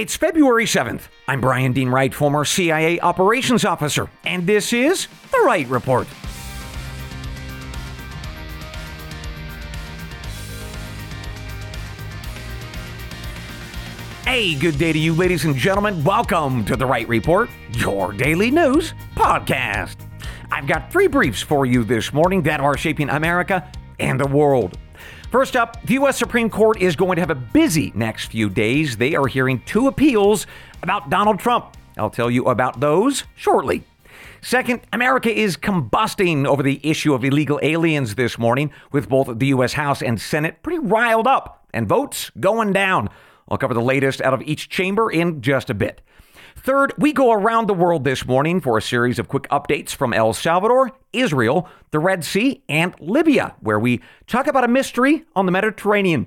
It's February 7th. I'm Bryan Dean Wright, former CIA operations officer, and this is The Wright Report. Hey, good day to you, ladies and gentlemen. Welcome to The Wright Report, your daily news podcast. I've got three briefs for you this morning that are shaping America and the world. First up, the U.S. Supreme Court is going to have a busy next few days. They are hearing two appeals about Donald Trump. I'll tell you about those shortly. Second, America is combusting over the issue of illegal aliens this morning, with both the U.S. House and Senate pretty riled up and votes going down. I'll cover the latest out of each chamber in just a bit. Third, we go around the world this morning for a series of quick updates from El Salvador, Israel, the Red Sea, and Libya, where we talk about a mystery on the Mediterranean.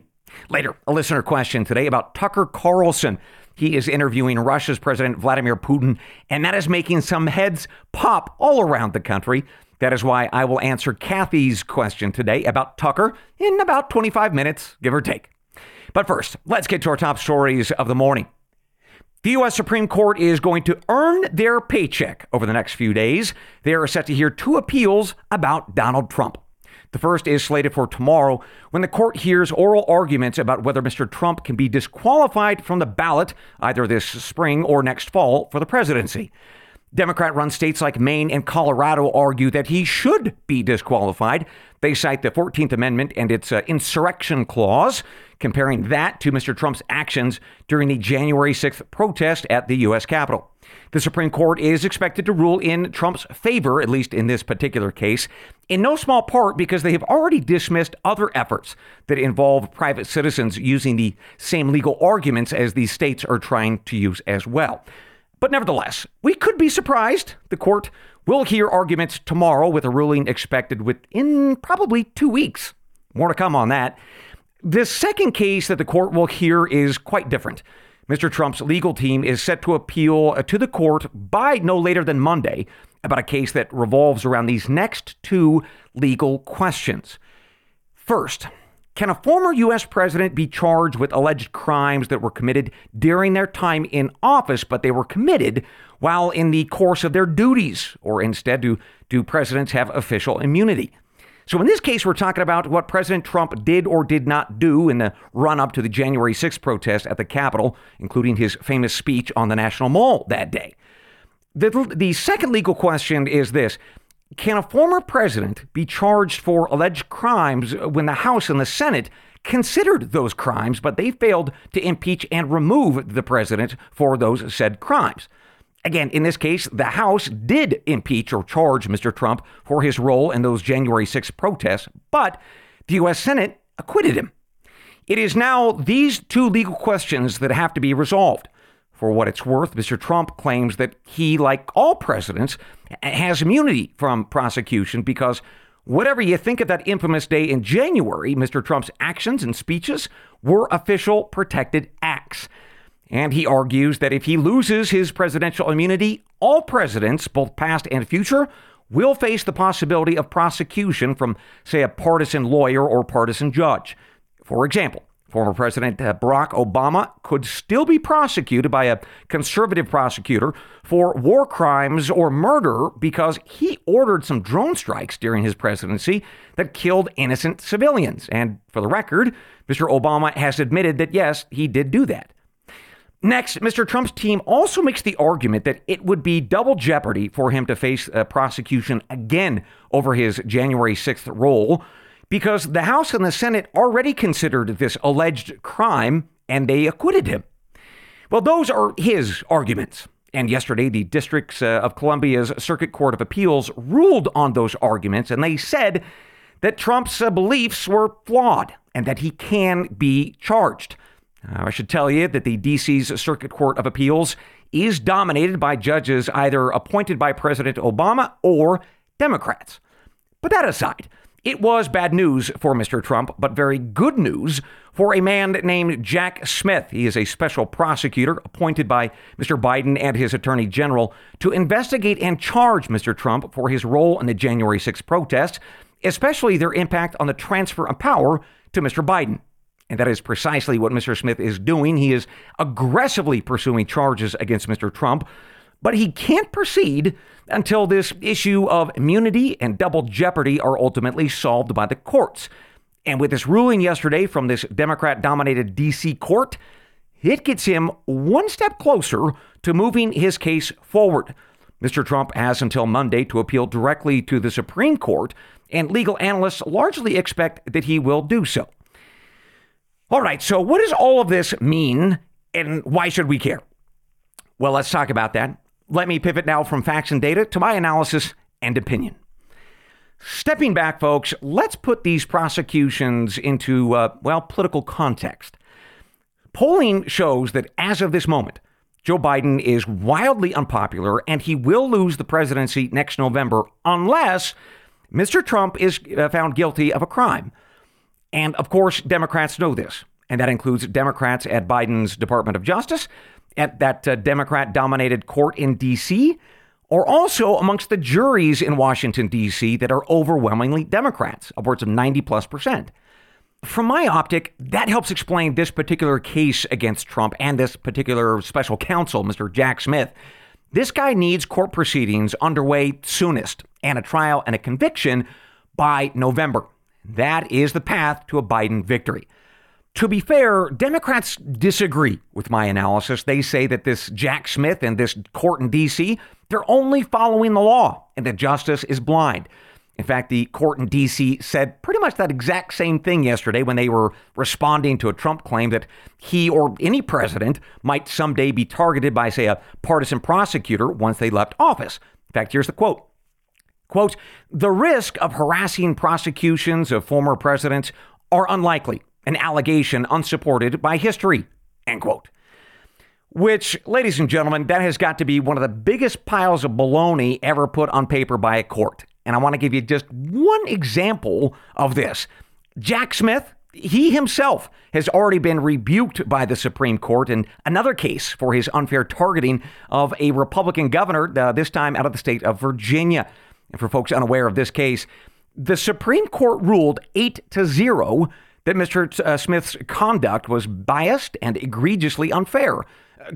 Later, a listener question today about Tucker Carlson. He is interviewing Russia's President Vladimir Putin, and that is making some heads pop all around the country. That is why I will answer Kathy's question today about Tucker in about 25 minutes, give or take. But first, let's get to our top stories of the morning. The U.S. Supreme Court is going to earn their paycheck over the next few days. They are set to hear two appeals about Donald Trump. The first is slated for tomorrow when the court hears oral arguments about whether Mr. Trump can be disqualified from the ballot either this spring or next fall for the presidency. Democrat run states like Maine and Colorado argue that he should be disqualified. They cite the 14th Amendment and its uh, insurrection clause, comparing that to Mr. Trump's actions during the January 6th protest at the U.S. Capitol. The Supreme Court is expected to rule in Trump's favor, at least in this particular case, in no small part because they have already dismissed other efforts that involve private citizens using the same legal arguments as these states are trying to use as well. But nevertheless, we could be surprised. The court will hear arguments tomorrow with a ruling expected within probably two weeks. More to come on that. The second case that the court will hear is quite different. Mr. Trump's legal team is set to appeal uh, to the court by no later than Monday about a case that revolves around these next two legal questions. First, can a former U.S. president be charged with alleged crimes that were committed during their time in office, but they were committed while in the course of their duties? Or instead, do, do presidents have official immunity? So, in this case, we're talking about what President Trump did or did not do in the run up to the January 6th protest at the Capitol, including his famous speech on the National Mall that day. The, the second legal question is this can a former president be charged for alleged crimes when the House and the Senate considered those crimes, but they failed to impeach and remove the president for those said crimes? Again, in this case, the House did impeach or charge Mr. Trump for his role in those January 6 protests, but the U.S. Senate acquitted him. It is now these two legal questions that have to be resolved. For what it's worth, Mr. Trump claims that he, like all presidents, has immunity from prosecution because whatever you think of that infamous day in January, Mr. Trump's actions and speeches were official protected acts. And he argues that if he loses his presidential immunity, all presidents, both past and future, will face the possibility of prosecution from, say, a partisan lawyer or partisan judge. For example, Former President uh, Barack Obama could still be prosecuted by a conservative prosecutor for war crimes or murder because he ordered some drone strikes during his presidency that killed innocent civilians. And for the record, Mr. Obama has admitted that yes, he did do that. Next, Mr. Trump's team also makes the argument that it would be double jeopardy for him to face prosecution again over his January 6th role because the House and the Senate already considered this alleged crime and they acquitted him. Well, those are his arguments. And yesterday, the Districts uh, of Columbia's Circuit Court of Appeals ruled on those arguments, and they said that Trump's uh, beliefs were flawed and that he can be charged. Uh, I should tell you that the DC's Circuit Court of Appeals is dominated by judges either appointed by President Obama or Democrats. But that aside, it was bad news for Mr. Trump, but very good news for a man named Jack Smith. He is a special prosecutor appointed by Mr. Biden and his attorney general to investigate and charge Mr. Trump for his role in the January 6 protests, especially their impact on the transfer of power to Mr. Biden. And that is precisely what Mr. Smith is doing. He is aggressively pursuing charges against Mr. Trump, but he can't proceed until this issue of immunity and double jeopardy are ultimately solved by the courts. And with this ruling yesterday from this Democrat dominated D.C. court, it gets him one step closer to moving his case forward. Mr. Trump has until Monday to appeal directly to the Supreme Court, and legal analysts largely expect that he will do so. All right, so what does all of this mean, and why should we care? Well, let's talk about that. Let me pivot now from facts and data to my analysis and opinion. Stepping back, folks, let's put these prosecutions into, uh, well, political context. Polling shows that as of this moment, Joe Biden is wildly unpopular and he will lose the presidency next November unless Mr. Trump is uh, found guilty of a crime. And of course, Democrats know this, and that includes Democrats at Biden's Department of Justice, at that uh, Democrat dominated court in D.C., or also amongst the juries in Washington, D.C., that are overwhelmingly Democrats, upwards of 90 plus percent. From my optic, that helps explain this particular case against Trump and this particular special counsel, Mr. Jack Smith. This guy needs court proceedings underway soonest and a trial and a conviction by November. That is the path to a Biden victory. To be fair, Democrats disagree with my analysis. They say that this Jack Smith and this court in D.C., they're only following the law and that justice is blind. In fact, the court in D.C. said pretty much that exact same thing yesterday when they were responding to a Trump claim that he or any president might someday be targeted by, say, a partisan prosecutor once they left office. In fact, here's the quote. Quote, the risk of harassing prosecutions of former presidents are unlikely an allegation unsupported by history, end quote. Which, ladies and gentlemen, that has got to be one of the biggest piles of baloney ever put on paper by a court. And I want to give you just one example of this. Jack Smith, he himself has already been rebuked by the Supreme Court in another case for his unfair targeting of a Republican governor, uh, this time out of the state of Virginia. And for folks unaware of this case, the Supreme Court ruled 8 to 0 that Mr. Uh, Smith's conduct was biased and egregiously unfair.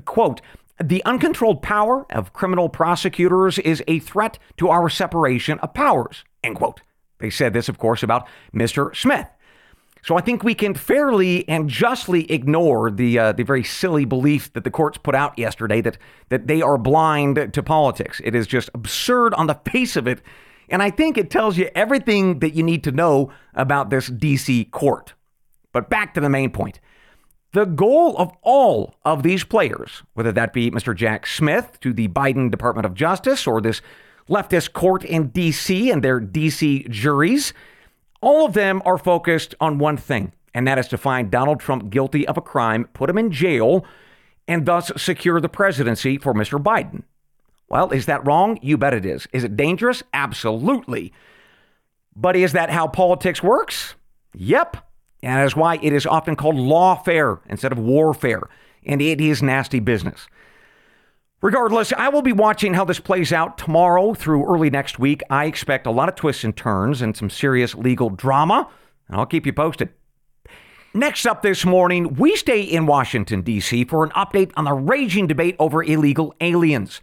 Quote, the uncontrolled power of criminal prosecutors is a threat to our separation of powers, end quote. They said this, of course, about Mr. Smith. So I think we can fairly and justly ignore the uh, the very silly belief that the courts put out yesterday that that they are blind to politics. It is just absurd on the face of it, and I think it tells you everything that you need to know about this DC court. But back to the main point. The goal of all of these players, whether that be Mr. Jack Smith to the Biden Department of Justice or this leftist court in D.C. and their D.C. juries, all of them are focused on one thing, and that is to find Donald Trump guilty of a crime, put him in jail, and thus secure the presidency for Mr. Biden. Well, is that wrong? You bet it is. Is it dangerous? Absolutely. But is that how politics works? Yep. And that is why it is often called lawfare instead of warfare. And it is nasty business. Regardless, I will be watching how this plays out tomorrow through early next week. I expect a lot of twists and turns and some serious legal drama, and I'll keep you posted. Next up this morning, we stay in Washington, D.C. for an update on the raging debate over illegal aliens.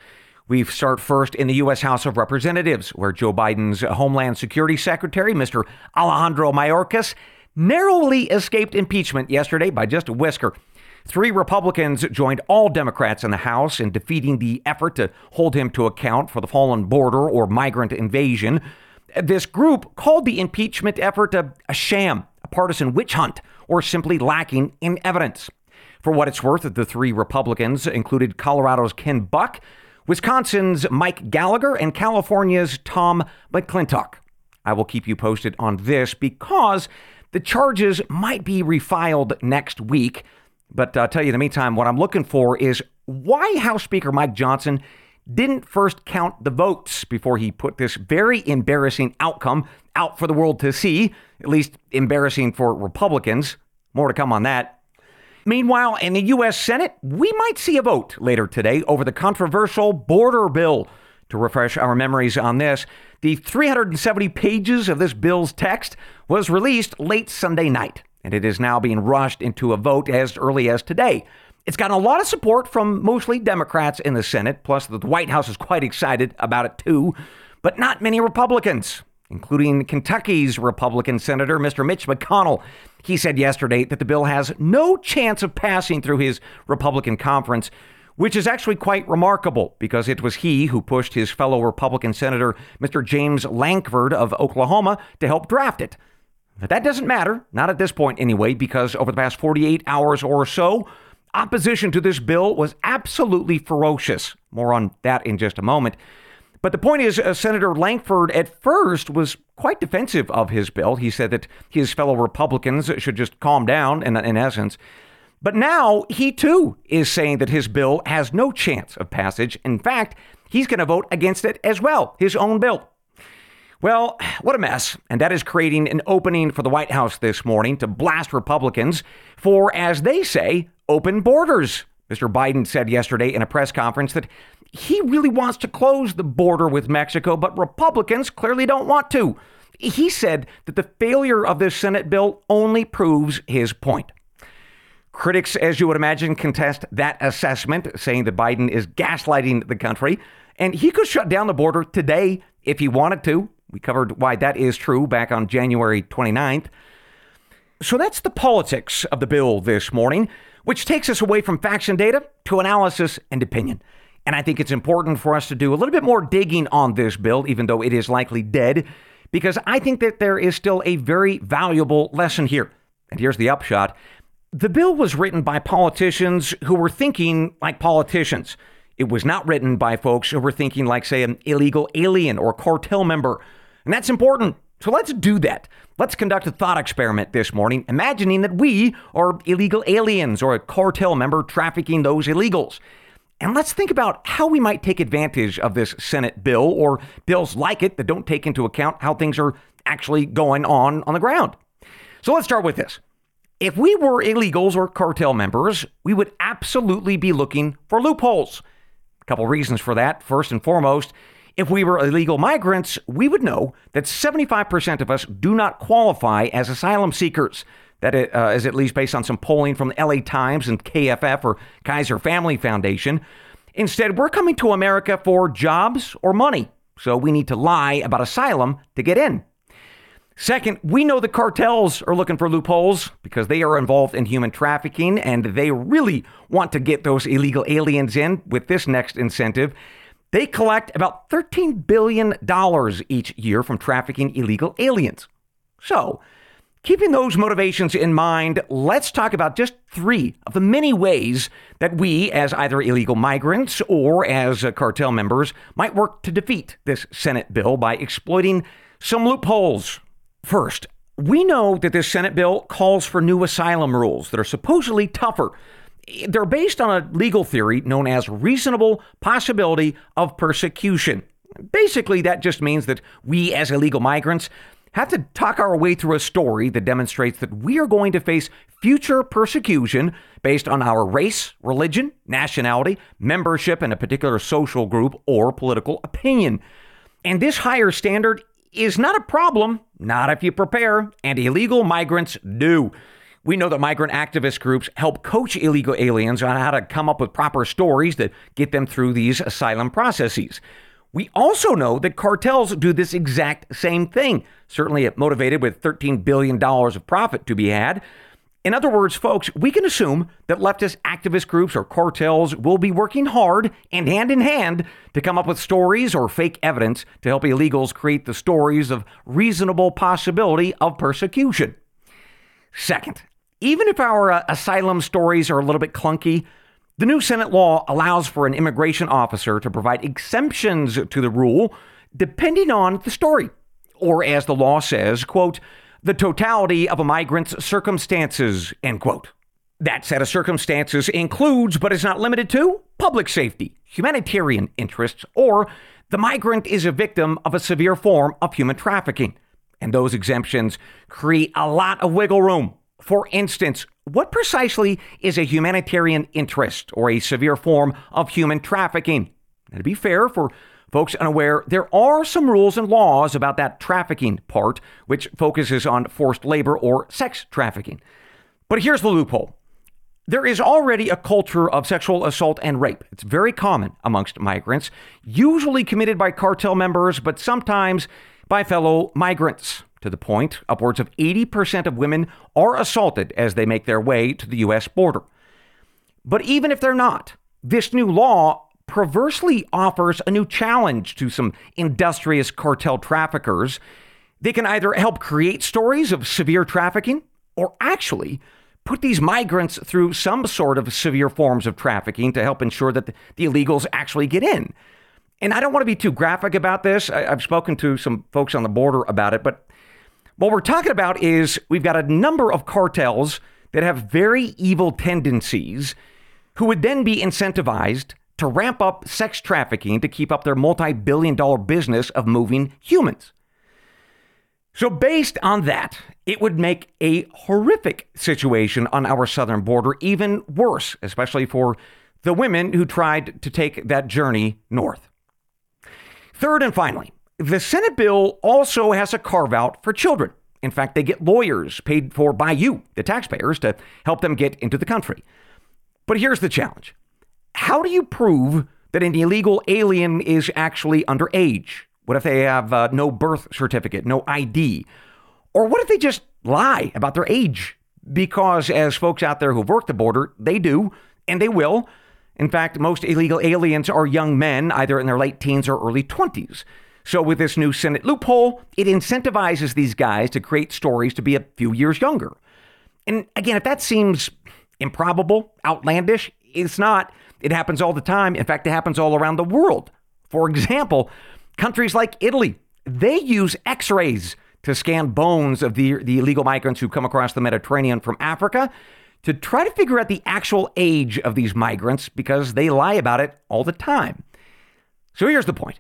We start first in the U.S. House of Representatives, where Joe Biden's Homeland Security Secretary, Mr. Alejandro Mayorkas, narrowly escaped impeachment yesterday by just a whisker. Three Republicans joined all Democrats in the House in defeating the effort to hold him to account for the fallen border or migrant invasion. This group called the impeachment effort a, a sham, a partisan witch hunt, or simply lacking in evidence. For what it's worth, the three Republicans included Colorado's Ken Buck, Wisconsin's Mike Gallagher, and California's Tom McClintock. I will keep you posted on this because the charges might be refiled next week. But I'll tell you in the meantime, what I'm looking for is why House Speaker Mike Johnson didn't first count the votes before he put this very embarrassing outcome out for the world to see, at least embarrassing for Republicans. More to come on that. Meanwhile, in the U.S. Senate, we might see a vote later today over the controversial border bill. To refresh our memories on this, the 370 pages of this bill's text was released late Sunday night. And it is now being rushed into a vote as early as today. It's gotten a lot of support from mostly Democrats in the Senate, plus the White House is quite excited about it too, but not many Republicans, including Kentucky's Republican Senator, Mr. Mitch McConnell. He said yesterday that the bill has no chance of passing through his Republican conference, which is actually quite remarkable because it was he who pushed his fellow Republican Senator, Mr. James Lankford of Oklahoma, to help draft it. But that doesn't matter, not at this point anyway, because over the past 48 hours or so, opposition to this bill was absolutely ferocious. More on that in just a moment. But the point is, uh, Senator Lankford at first was quite defensive of his bill. He said that his fellow Republicans should just calm down, in, in essence. But now he too is saying that his bill has no chance of passage. In fact, he's going to vote against it as well, his own bill. Well, what a mess. And that is creating an opening for the White House this morning to blast Republicans for, as they say, open borders. Mr. Biden said yesterday in a press conference that he really wants to close the border with Mexico, but Republicans clearly don't want to. He said that the failure of this Senate bill only proves his point. Critics, as you would imagine, contest that assessment, saying that Biden is gaslighting the country. And he could shut down the border today if he wanted to. We covered why that is true back on January 29th. So that's the politics of the bill this morning, which takes us away from facts and data to analysis and opinion. And I think it's important for us to do a little bit more digging on this bill, even though it is likely dead, because I think that there is still a very valuable lesson here. And here's the upshot the bill was written by politicians who were thinking like politicians. It was not written by folks who were thinking like, say, an illegal alien or cartel member. And that's important. So let's do that. Let's conduct a thought experiment this morning, imagining that we are illegal aliens or a cartel member trafficking those illegals. And let's think about how we might take advantage of this Senate bill or bills like it that don't take into account how things are actually going on on the ground. So let's start with this. If we were illegals or cartel members, we would absolutely be looking for loopholes. A couple reasons for that. First and foremost, if we were illegal migrants, we would know that 75% of us do not qualify as asylum seekers. That uh, is at least based on some polling from the LA Times and KFF or Kaiser Family Foundation. Instead, we're coming to America for jobs or money. So we need to lie about asylum to get in. Second, we know the cartels are looking for loopholes because they are involved in human trafficking and they really want to get those illegal aliens in with this next incentive. They collect about $13 billion each year from trafficking illegal aliens. So, keeping those motivations in mind, let's talk about just three of the many ways that we, as either illegal migrants or as uh, cartel members, might work to defeat this Senate bill by exploiting some loopholes First, we know that this Senate bill calls for new asylum rules that are supposedly tougher. They're based on a legal theory known as reasonable possibility of persecution. Basically, that just means that we, as illegal migrants, have to talk our way through a story that demonstrates that we are going to face future persecution based on our race, religion, nationality, membership in a particular social group, or political opinion. And this higher standard is not a problem, not if you prepare, and illegal migrants do. We know that migrant activist groups help coach illegal aliens on how to come up with proper stories that get them through these asylum processes. We also know that cartels do this exact same thing, certainly motivated with $13 billion of profit to be had. In other words, folks, we can assume that leftist activist groups or cartels will be working hard and hand in hand to come up with stories or fake evidence to help illegals create the stories of reasonable possibility of persecution. Second, even if our uh, asylum stories are a little bit clunky, the new Senate law allows for an immigration officer to provide exemptions to the rule depending on the story. Or as the law says, quote, the totality of a migrant's circumstances, end quote. That set of circumstances includes, but is not limited to, public safety, humanitarian interests, or the migrant is a victim of a severe form of human trafficking. And those exemptions create a lot of wiggle room. For instance, what precisely is a humanitarian interest or a severe form of human trafficking? Now, to be fair, for folks unaware, there are some rules and laws about that trafficking part, which focuses on forced labor or sex trafficking. But here's the loophole. There is already a culture of sexual assault and rape. It's very common amongst migrants, usually committed by cartel members, but sometimes by fellow migrants. To the point, upwards of 80% of women are assaulted as they make their way to the U.S. border. But even if they're not, this new law perversely offers a new challenge to some industrious cartel traffickers. They can either help create stories of severe trafficking or actually put these migrants through some sort of severe forms of trafficking to help ensure that the, illegals actually get in. And I don't want to be too graphic about this. I, I've spoken to some folks on the border about it, but what we're talking about is we've got a number of cartels that have very evil tendencies who would then be incentivized to ramp up sex trafficking to keep up their multi billion dollar business of moving humans. So, based on that, it would make a horrific situation on our southern border even worse, especially for the women who tried to take that journey north. Third and finally, the Senate bill also has a carve out for children. In fact, they get lawyers paid for by you, the taxpayers, to help them get into the country. But here's the challenge how do you prove that an illegal alien is actually underage? What if they have uh, no birth certificate, no ID? Or what if they just lie about their age? Because, as folks out there who've worked the border, they do, and they will. In fact, most illegal aliens are young men, either in their late teens or early 20s. So, with this new Senate loophole, it incentivizes these guys to create stories to be a few years younger. And again, if that seems improbable, outlandish, it's not. It happens all the time. In fact, it happens all around the world. For example, countries like Italy, they use x rays to scan bones of the, the illegal migrants who come across the Mediterranean from Africa to try to figure out the actual age of these migrants because they lie about it all the time. So here's the point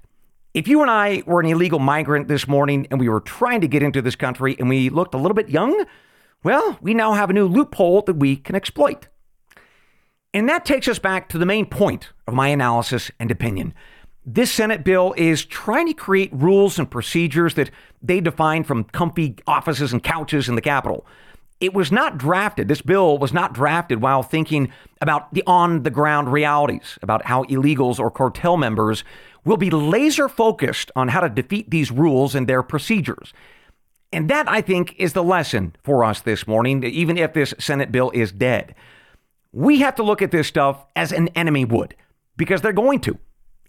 if you and I were an illegal migrant this morning and we were trying to get into this country and we looked a little bit young, well, we now have a new loophole that we can exploit. And that takes us back to the main point of my analysis and opinion. This Senate bill is trying to create rules and procedures that they define from comfy offices and couches in the Capitol. It was not drafted, this bill was not drafted while thinking about the on the ground realities, about how illegals or cartel members will be laser focused on how to defeat these rules and their procedures. And that, I think, is the lesson for us this morning, even if this Senate bill is dead. We have to look at this stuff as an enemy would, because they're going to.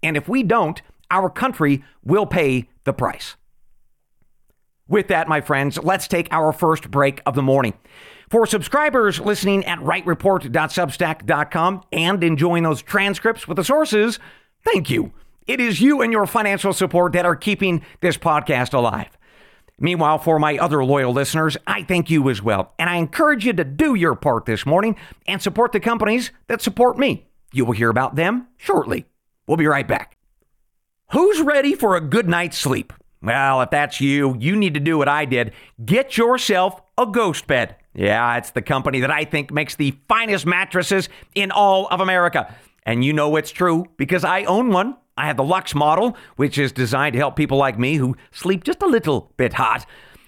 And if we don't, our country will pay the price. With that, my friends, let's take our first break of the morning. For subscribers listening at wrightreport.substack.com and enjoying those transcripts with the sources, thank you. It is you and your financial support that are keeping this podcast alive. Meanwhile, for my other loyal listeners, I thank you as well. And I encourage you to do your part this morning and support the companies that support me. You will hear about them shortly. We'll be right back. Who's ready for a good night's sleep? Well, if that's you, you need to do what I did. Get yourself a GhostBed. Yeah, it's the company that I think makes the finest mattresses in all of America. And you know it's true because I own one. I have the Lux model, which is designed to help people like me who sleep just a little bit hot.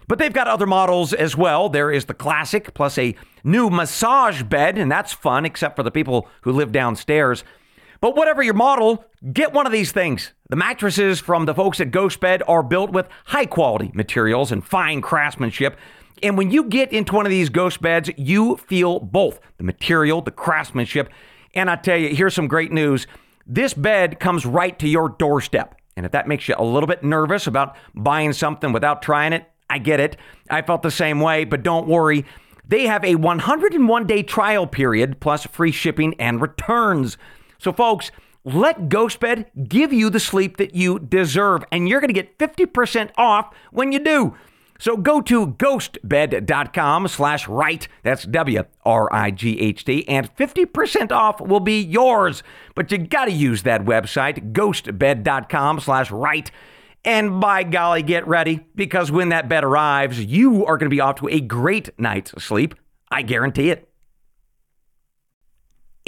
But they've got other models as well. There is the classic plus a new massage bed, and that's fun, except for the people who live downstairs. But whatever your model, get one of these things. The mattresses from the folks at GhostBed are built with high quality materials and fine craftsmanship. And when you get into one of these GhostBeds, you feel both the material, the craftsmanship. And I tell you, here's some great news. This bed comes right to your doorstep. And if that makes you a little bit nervous about buying something without trying it, I get it. I felt the same way, but don't worry. They have a 101 day trial period plus free shipping and returns. So, folks, let GhostBed give you the sleep that you deserve, and you're going to get 50% off when you do. So go to ghostbed.com slash wright. That's W R I G H T. And 50% off will be yours. But you got to use that website, ghostbed.com slash wright. And by golly, get ready because when that bed arrives, you are going to be off to a great night's sleep. I guarantee it.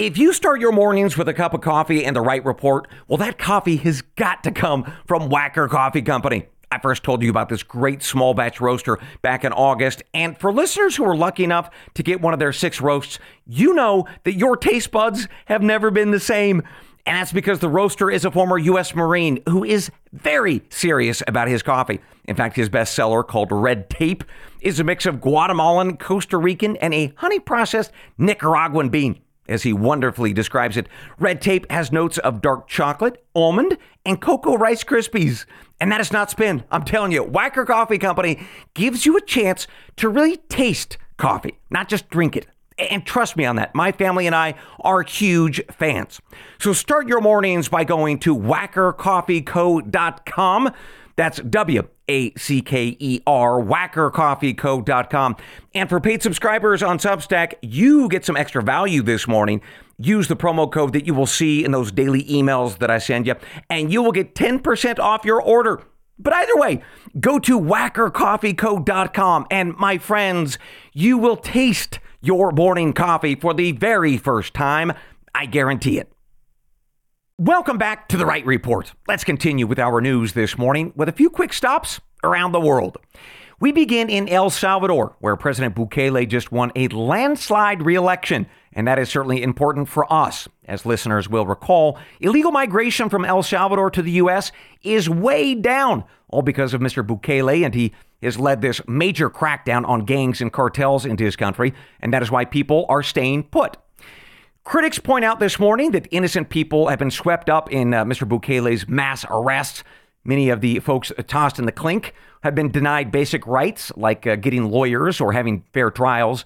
If you start your mornings with a cup of coffee and the Wright Report, well, that coffee has got to come from Wacker Coffee Company. I first told you about this great small batch roaster back in August. And for listeners who are lucky enough to get one of their six roasts, you know that your taste buds have never been the same. And that's because the roaster is a former U.S. Marine who is very serious about his coffee. In fact, his bestseller, called Red Tape, is a mix of Guatemalan, Costa Rican, and a honey processed Nicaraguan bean. As he wonderfully describes it, Red Tape has notes of dark chocolate, almond, and cocoa rice krispies. And that is not spin. I'm telling you, Wacker Coffee Company gives you a chance to really taste coffee, not just drink it. And trust me on that. My family and I are huge fans. So start your mornings by going to wackercoffeeco.com. That's W A C K E R, wackercoffeeco.com. And for paid subscribers on Substack, you get some extra value this morning. Use the promo code that you will see in those daily emails that I send you, and you will get 10% off your order. But either way, go to wackercoffeeco.com, and my friends, you will taste your morning coffee for the very first time. I guarantee it. Welcome back to the Wright Report. Let's continue with our news this morning with a few quick stops around the world. We begin in El Salvador, where President Bukele just won a landslide reelection, and that is certainly important for us. As listeners will recall, illegal migration from El Salvador to the U.S. is way down, all because of Mr. Bukele, and he has led this major crackdown on gangs and cartels into his country, and that is why people are staying put. Critics point out this morning that innocent people have been swept up in uh, Mr. Bukele's mass arrests. Many of the folks tossed in the clink have been denied basic rights like uh, getting lawyers or having fair trials.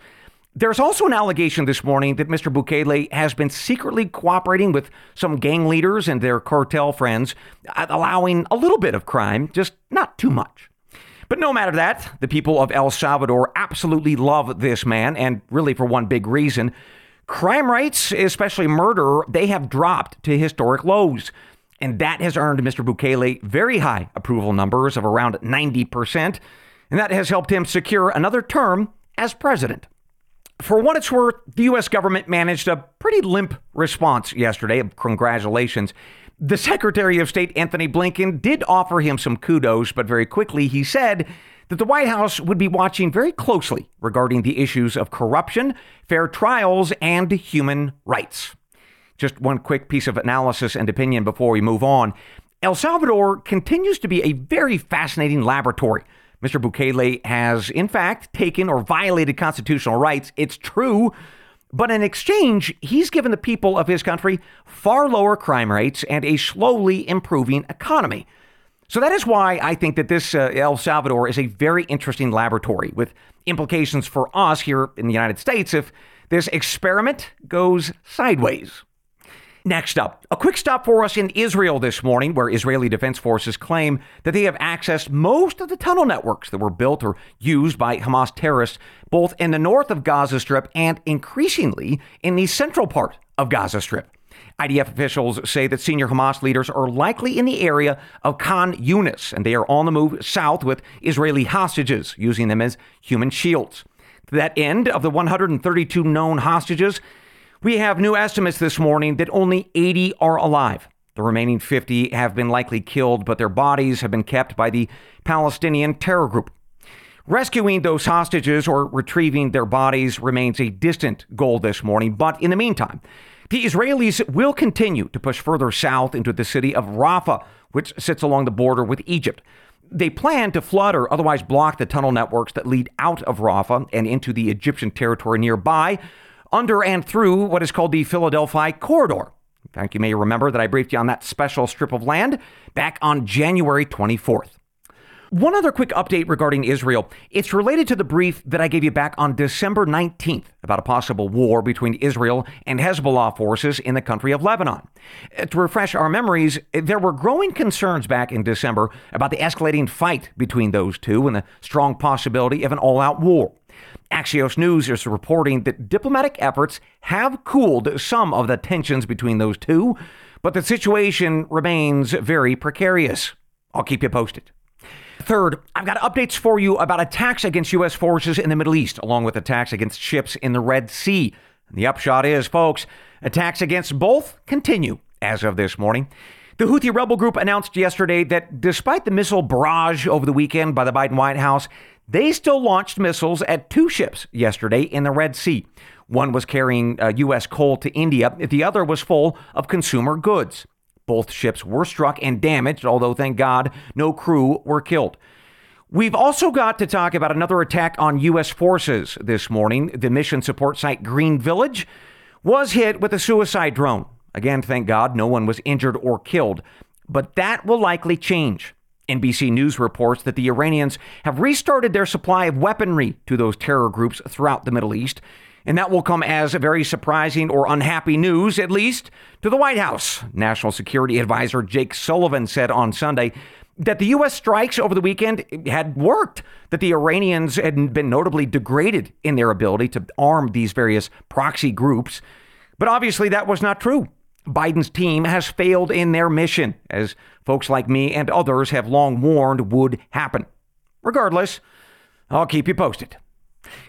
There's also an allegation this morning that Mr. Bukele has been secretly cooperating with some gang leaders and their cartel friends, uh, allowing a little bit of crime, just not too much. But no matter that, the people of El Salvador absolutely love this man, and really for one big reason. Crime rates, especially murder, they have dropped to historic lows. And that has earned Mr. Bukele very high approval numbers of around 90%. And that has helped him secure another term as president. For what it's worth, the U.S. government managed a pretty limp response yesterday of congratulations. The Secretary of State, Antony Blinken, did offer him some kudos, but very quickly he said that the White House would be watching very closely regarding the issues of corruption, fair trials, and human rights. Just one quick piece of analysis and opinion before we move on. El Salvador continues to be a very fascinating laboratory. Mr. Bukele has, in fact, taken or violated constitutional rights. It's true. But in exchange, he's given the people of his country far lower crime rates and a slowly improving economy. So that is why I think that this uh, El Salvador is a very interesting laboratory with implications for us here in the United States if this experiment goes sideways. Next up, a quick stop for us in Israel this morning, where Israeli Defense Forces claim that they have accessed most of the tunnel networks that were built or used by Hamas terrorists, both in the north of Gaza Strip and increasingly in the central part of Gaza Strip. IDF officials say that senior Hamas leaders are likely in the area of Khan Yunis, and they are on the move south with Israeli hostages, using them as human shields. To that end, of the 132 known hostages, we have new estimates this morning that only 80 are alive. The remaining 50 have been likely killed, but their bodies have been kept by the Palestinian terror group. Rescuing those hostages or retrieving their bodies remains a distant goal this morning, but in the meantime, the Israelis will continue to push further south into the city of Rafah, which sits along the border with Egypt. They plan to flood or otherwise block the tunnel networks that lead out of Rafah and into the Egyptian territory nearby, under and through what is called the Philadelphia Corridor. In fact, you may remember that I briefed you on that special strip of land back on January 24th. One other quick update regarding Israel. It's related to the brief that I gave you back on December 19th about a possible war between Israel and Hezbollah forces in the country of Lebanon. Uh, to refresh our memories, there were growing concerns back in December about the escalating fight between those two and the strong possibility of an all out war. Axios News is reporting that diplomatic efforts have cooled some of the tensions between those two, but the situation remains very precarious. I'll keep you posted. Third, I've got updates for you about attacks against U.S. forces in the Middle East, along with attacks against ships in the Red Sea. And the upshot is, folks, Attacks against both continue as of this morning. The Houthi rebel group announced yesterday that despite the missile barrage over the weekend by the Biden White House, they still launched missiles at two ships yesterday in the Red Sea. One was carrying uh, U.S. coal to India, the other was full of consumer goods. Both ships were struck and damaged, although thank God no crew were killed. We've also got to talk about another attack on U.S. forces this morning. The mission support site Green Village was hit with a suicide drone. Again, thank God, no one was injured or killed. But that will likely change. NBC News reports that the Iranians have restarted their supply of weaponry to those terror groups throughout the Middle East. And that will come as very surprising or unhappy news, at least, to the White House. National Security Advisor Jake Sullivan said on Sunday that the U.S. strikes over the weekend had worked, that the Iranians had been notably degraded in their ability to arm these various proxy groups. But obviously, that was not true. Biden's team has failed in their mission, as folks like me and others have long warned would happen. Regardless, I'll keep you posted.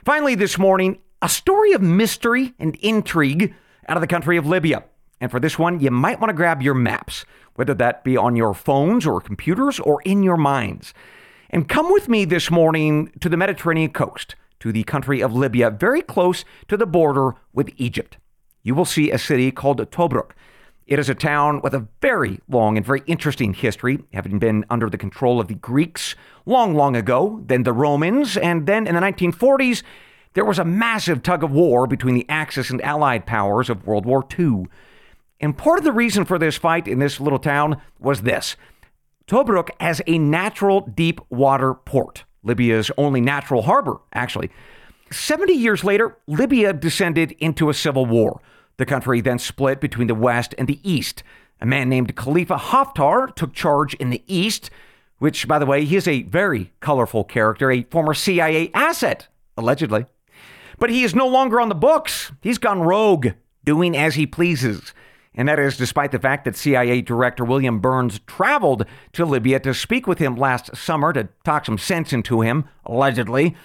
Finally, this morning, a story of mystery and intrigue out of the country of Libya. And for this one, you might want to grab your maps, whether that be on your phones or computers or in your minds. And come with me this morning to the Mediterranean coast, to the country of Libya, very close to the border with Egypt. You will see a city called Tobruk. It is a town with a very long and very interesting history, having been under the control of the Greeks long, long ago, then the Romans, and then in the 1940s, there was a massive tug of war between the Axis and Allied powers of World War II. And part of the reason for this fight in this little town was this Tobruk has a natural deep water port, Libya's only natural harbor, actually. 70 years later, Libya descended into a civil war. The country then split between the West and the East. A man named Khalifa Haftar took charge in the East, which, by the way, he is a very colorful character, a former CIA asset, allegedly. But he is no longer on the books. He's gone rogue, doing as he pleases. And that is despite the fact that CIA Director William Burns traveled to Libya to speak with him last summer to talk some sense into him, allegedly.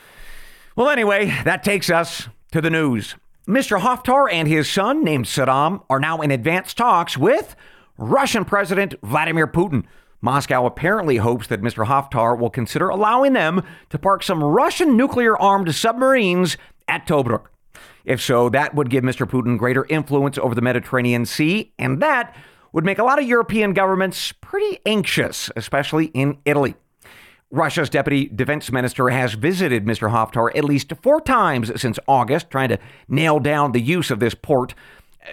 Well, anyway, that takes us to the news. Mr. Haftar and his son, named Saddam, are now in advanced talks with Russian President Vladimir Putin. Moscow apparently hopes that Mr. Haftar will consider allowing them to park some Russian nuclear armed submarines at Tobruk. If so, that would give Mr. Putin greater influence over the Mediterranean Sea, and that would make a lot of European governments pretty anxious, especially in Italy. Russia's deputy defense minister has visited Mr. Haftar at least four times since August, trying to nail down the use of this port.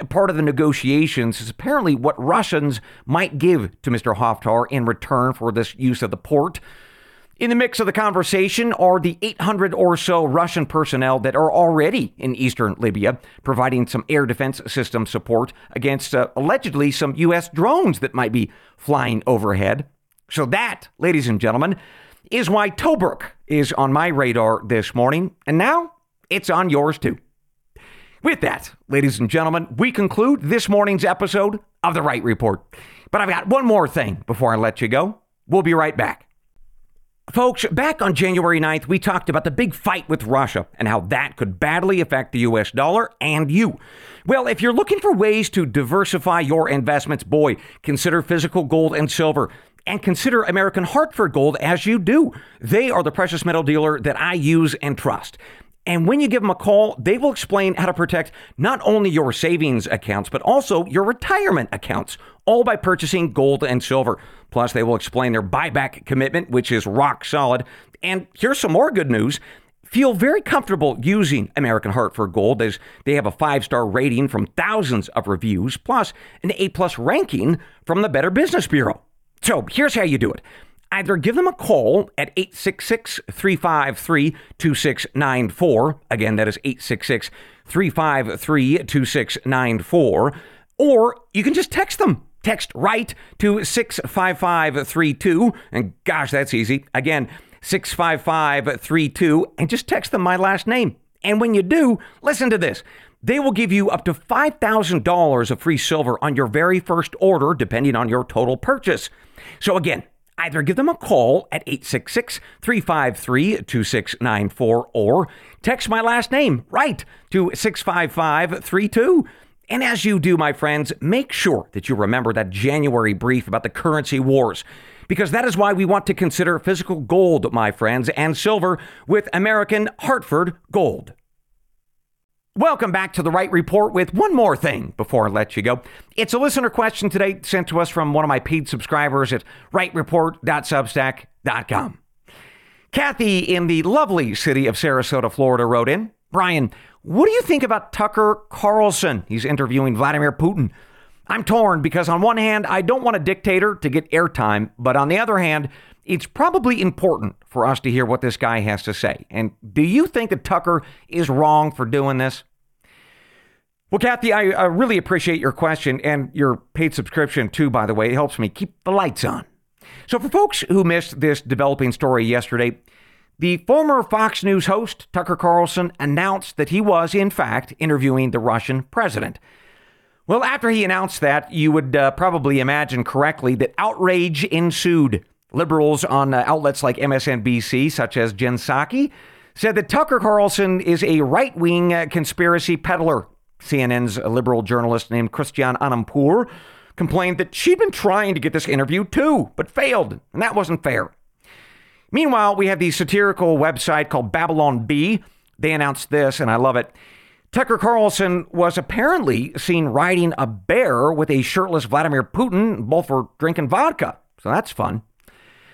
Part of the negotiations is apparently what Russians might give to Mr. Haftar in return for this use of the port. In the mix of the conversation are the 800 or so Russian personnel that are already in eastern Libya, providing some air defense system support against uh, allegedly some U.S. drones that might be flying overhead. So, that, ladies and gentlemen, is why Tobruk is on my radar this morning, and now it's on yours too. With that, ladies and gentlemen, we conclude this morning's episode of The Wright Report. But I've got one more thing before I let you go. We'll be right back. Folks, back on January 9th, we talked about the big fight with Russia and how that could badly affect the US dollar and you. Well, if you're looking for ways to diversify your investments, boy, consider physical gold and silver and consider American Hartford Gold as you do. They are the precious metal dealer that I use and trust. And when you give them a call, they will explain how to protect not only your savings accounts, but also your retirement accounts, all by purchasing gold and silver. Plus, they will explain their buyback commitment, which is rock solid. And here's some more good news. Feel very comfortable using American Hartford Gold as they have a five star rating from thousands of reviews, plus an A plus ranking from the Better Business Bureau. So here's how you do it. Either give them a call at 866 353 2694. Again, that is 866 353 2694. Or you can just text them. Text Wright to 65532. And gosh, that's easy. Again, 65532. And just text them my last name. And when you do, listen to this. They will give you up to $5,000 of free silver on your very first order, depending on your total purchase. So again, either give them a call at 866 353 2694 or text my last name Wright to 65532. And as you do, my friends, make sure that you remember that January brief about the currency wars because that is why we want to consider physical gold, my friends, and silver with American Hartford Gold. Welcome back to the Wright Report with one more thing before I let you go. It's a listener question today sent to us from one of my paid subscribers at wrightreport.substack.com. Kathy in the lovely city of Sarasota, Florida wrote in Bryan, what do you think about Tucker Carlson? He's interviewing Vladimir Putin. I'm torn because, on one hand, I don't want a dictator to get airtime, but on the other hand, it's probably important for us to hear what this guy has to say. And do you think that Tucker is wrong for doing this? Well, Kathy, I, I really appreciate your question and your paid subscription, too, by the way. It helps me keep the lights on. So, for folks who missed this developing story yesterday, the former Fox News host, Tucker Carlson, announced that he was, in fact, interviewing the Russian president. Well, after he announced that, you would uh, probably imagine correctly that outrage ensued. Liberals on uh, outlets like MSNBC, such as Jen Psaki, said that Tucker Carlson is a right wing uh, conspiracy peddler. CNN's liberal journalist named Christiane Amanpour complained that she'd been trying to get this interview too, but failed, and that wasn't fair. Meanwhile, we have the satirical website called Babylon Bee. They announced this, and I love it. Tucker Carlson was apparently seen riding a bear with a shirtless Vladimir Putin, both were drinking vodka. So that's fun.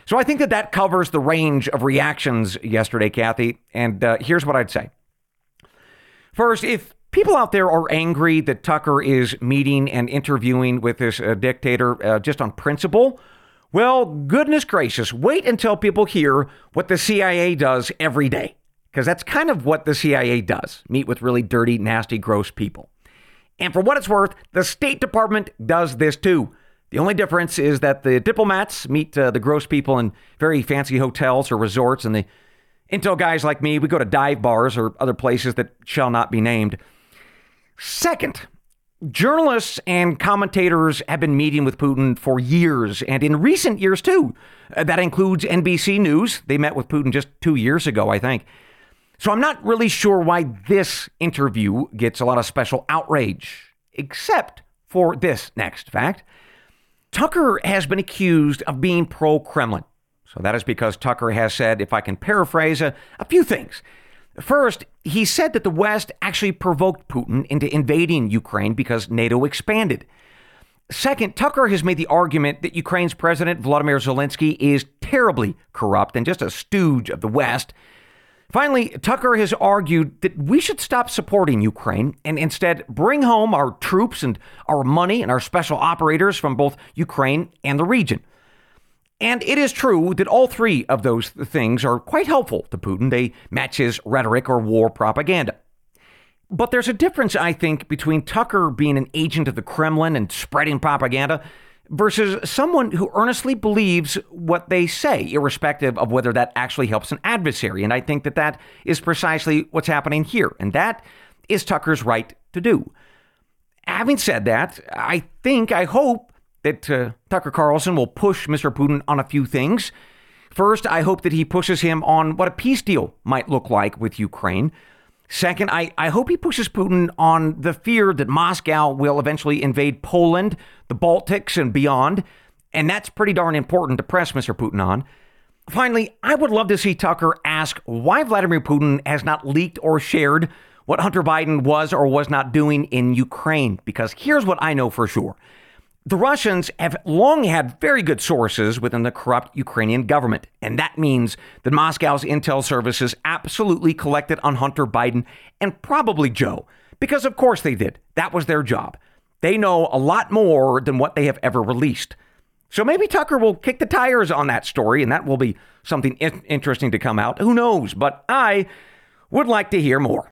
So I think that that covers the range of reactions yesterday, Kathy. And uh, here's what I'd say. First, if people out there are angry that Tucker is meeting and interviewing with this uh, dictator uh, just on principle, well, goodness gracious, wait until people hear what the CIA does every day because that's kind of what the CIA does meet with really dirty, nasty, gross people. And for what it's worth, the State Department does this too. The only difference is that the diplomats meet uh, the gross people in very fancy hotels or resorts, and the intel guys like me, we go to dive bars or other places that shall not be named. Second, journalists and commentators have been meeting with Putin for years, and in recent years too. Uh, that includes NBC News. They met with Putin just two years ago, I think. So I'm not really sure why this interview gets a lot of special outrage, except for this next fact. Tucker has been accused of being pro Kremlin. So that is because Tucker has said, if I can paraphrase, a, a few things. First, he said that the West actually provoked Putin into invading Ukraine because NATO expanded. Second, Tucker has made the argument that Ukraine's President Vladimir Zelensky is terribly corrupt and just a stooge of the West Finally, Tucker has argued that we should stop supporting Ukraine and instead bring home our troops and our money and our special operators from both Ukraine and the region. And it is true that all three of those things are quite helpful to Putin. They match his rhetoric or war propaganda. But there's a difference, I think, between Tucker being an agent of the Kremlin and spreading propaganda versus someone who earnestly believes what they say, irrespective of whether that actually helps an adversary. And I think that that is precisely what's happening here. And that is Tucker's right to do. Having said that, I think, I hope that uh, Tucker Carlson will push Mr. Putin on a few things. First, I hope that he pushes him on what a peace deal might look like with Ukraine. Second, I, I hope he pushes Putin on the fear that Moscow will eventually invade Poland, the Baltics, and beyond. And that's pretty darn important to press Mr. Putin on. Finally, I would love to see Tucker ask why Vladimir Putin has not leaked or shared what Hunter Biden was or was not doing in Ukraine, because here's what I know for sure. The Russians have long had very good sources within the corrupt Ukrainian government, and that means that Moscow's intel services absolutely collected on Hunter Biden and probably Joe, because of course they did. That was their job. They know a lot more than what they have ever released. So maybe Tucker will kick the tires on that story, and that will be something interesting to come out. Who knows? But I would like to hear more.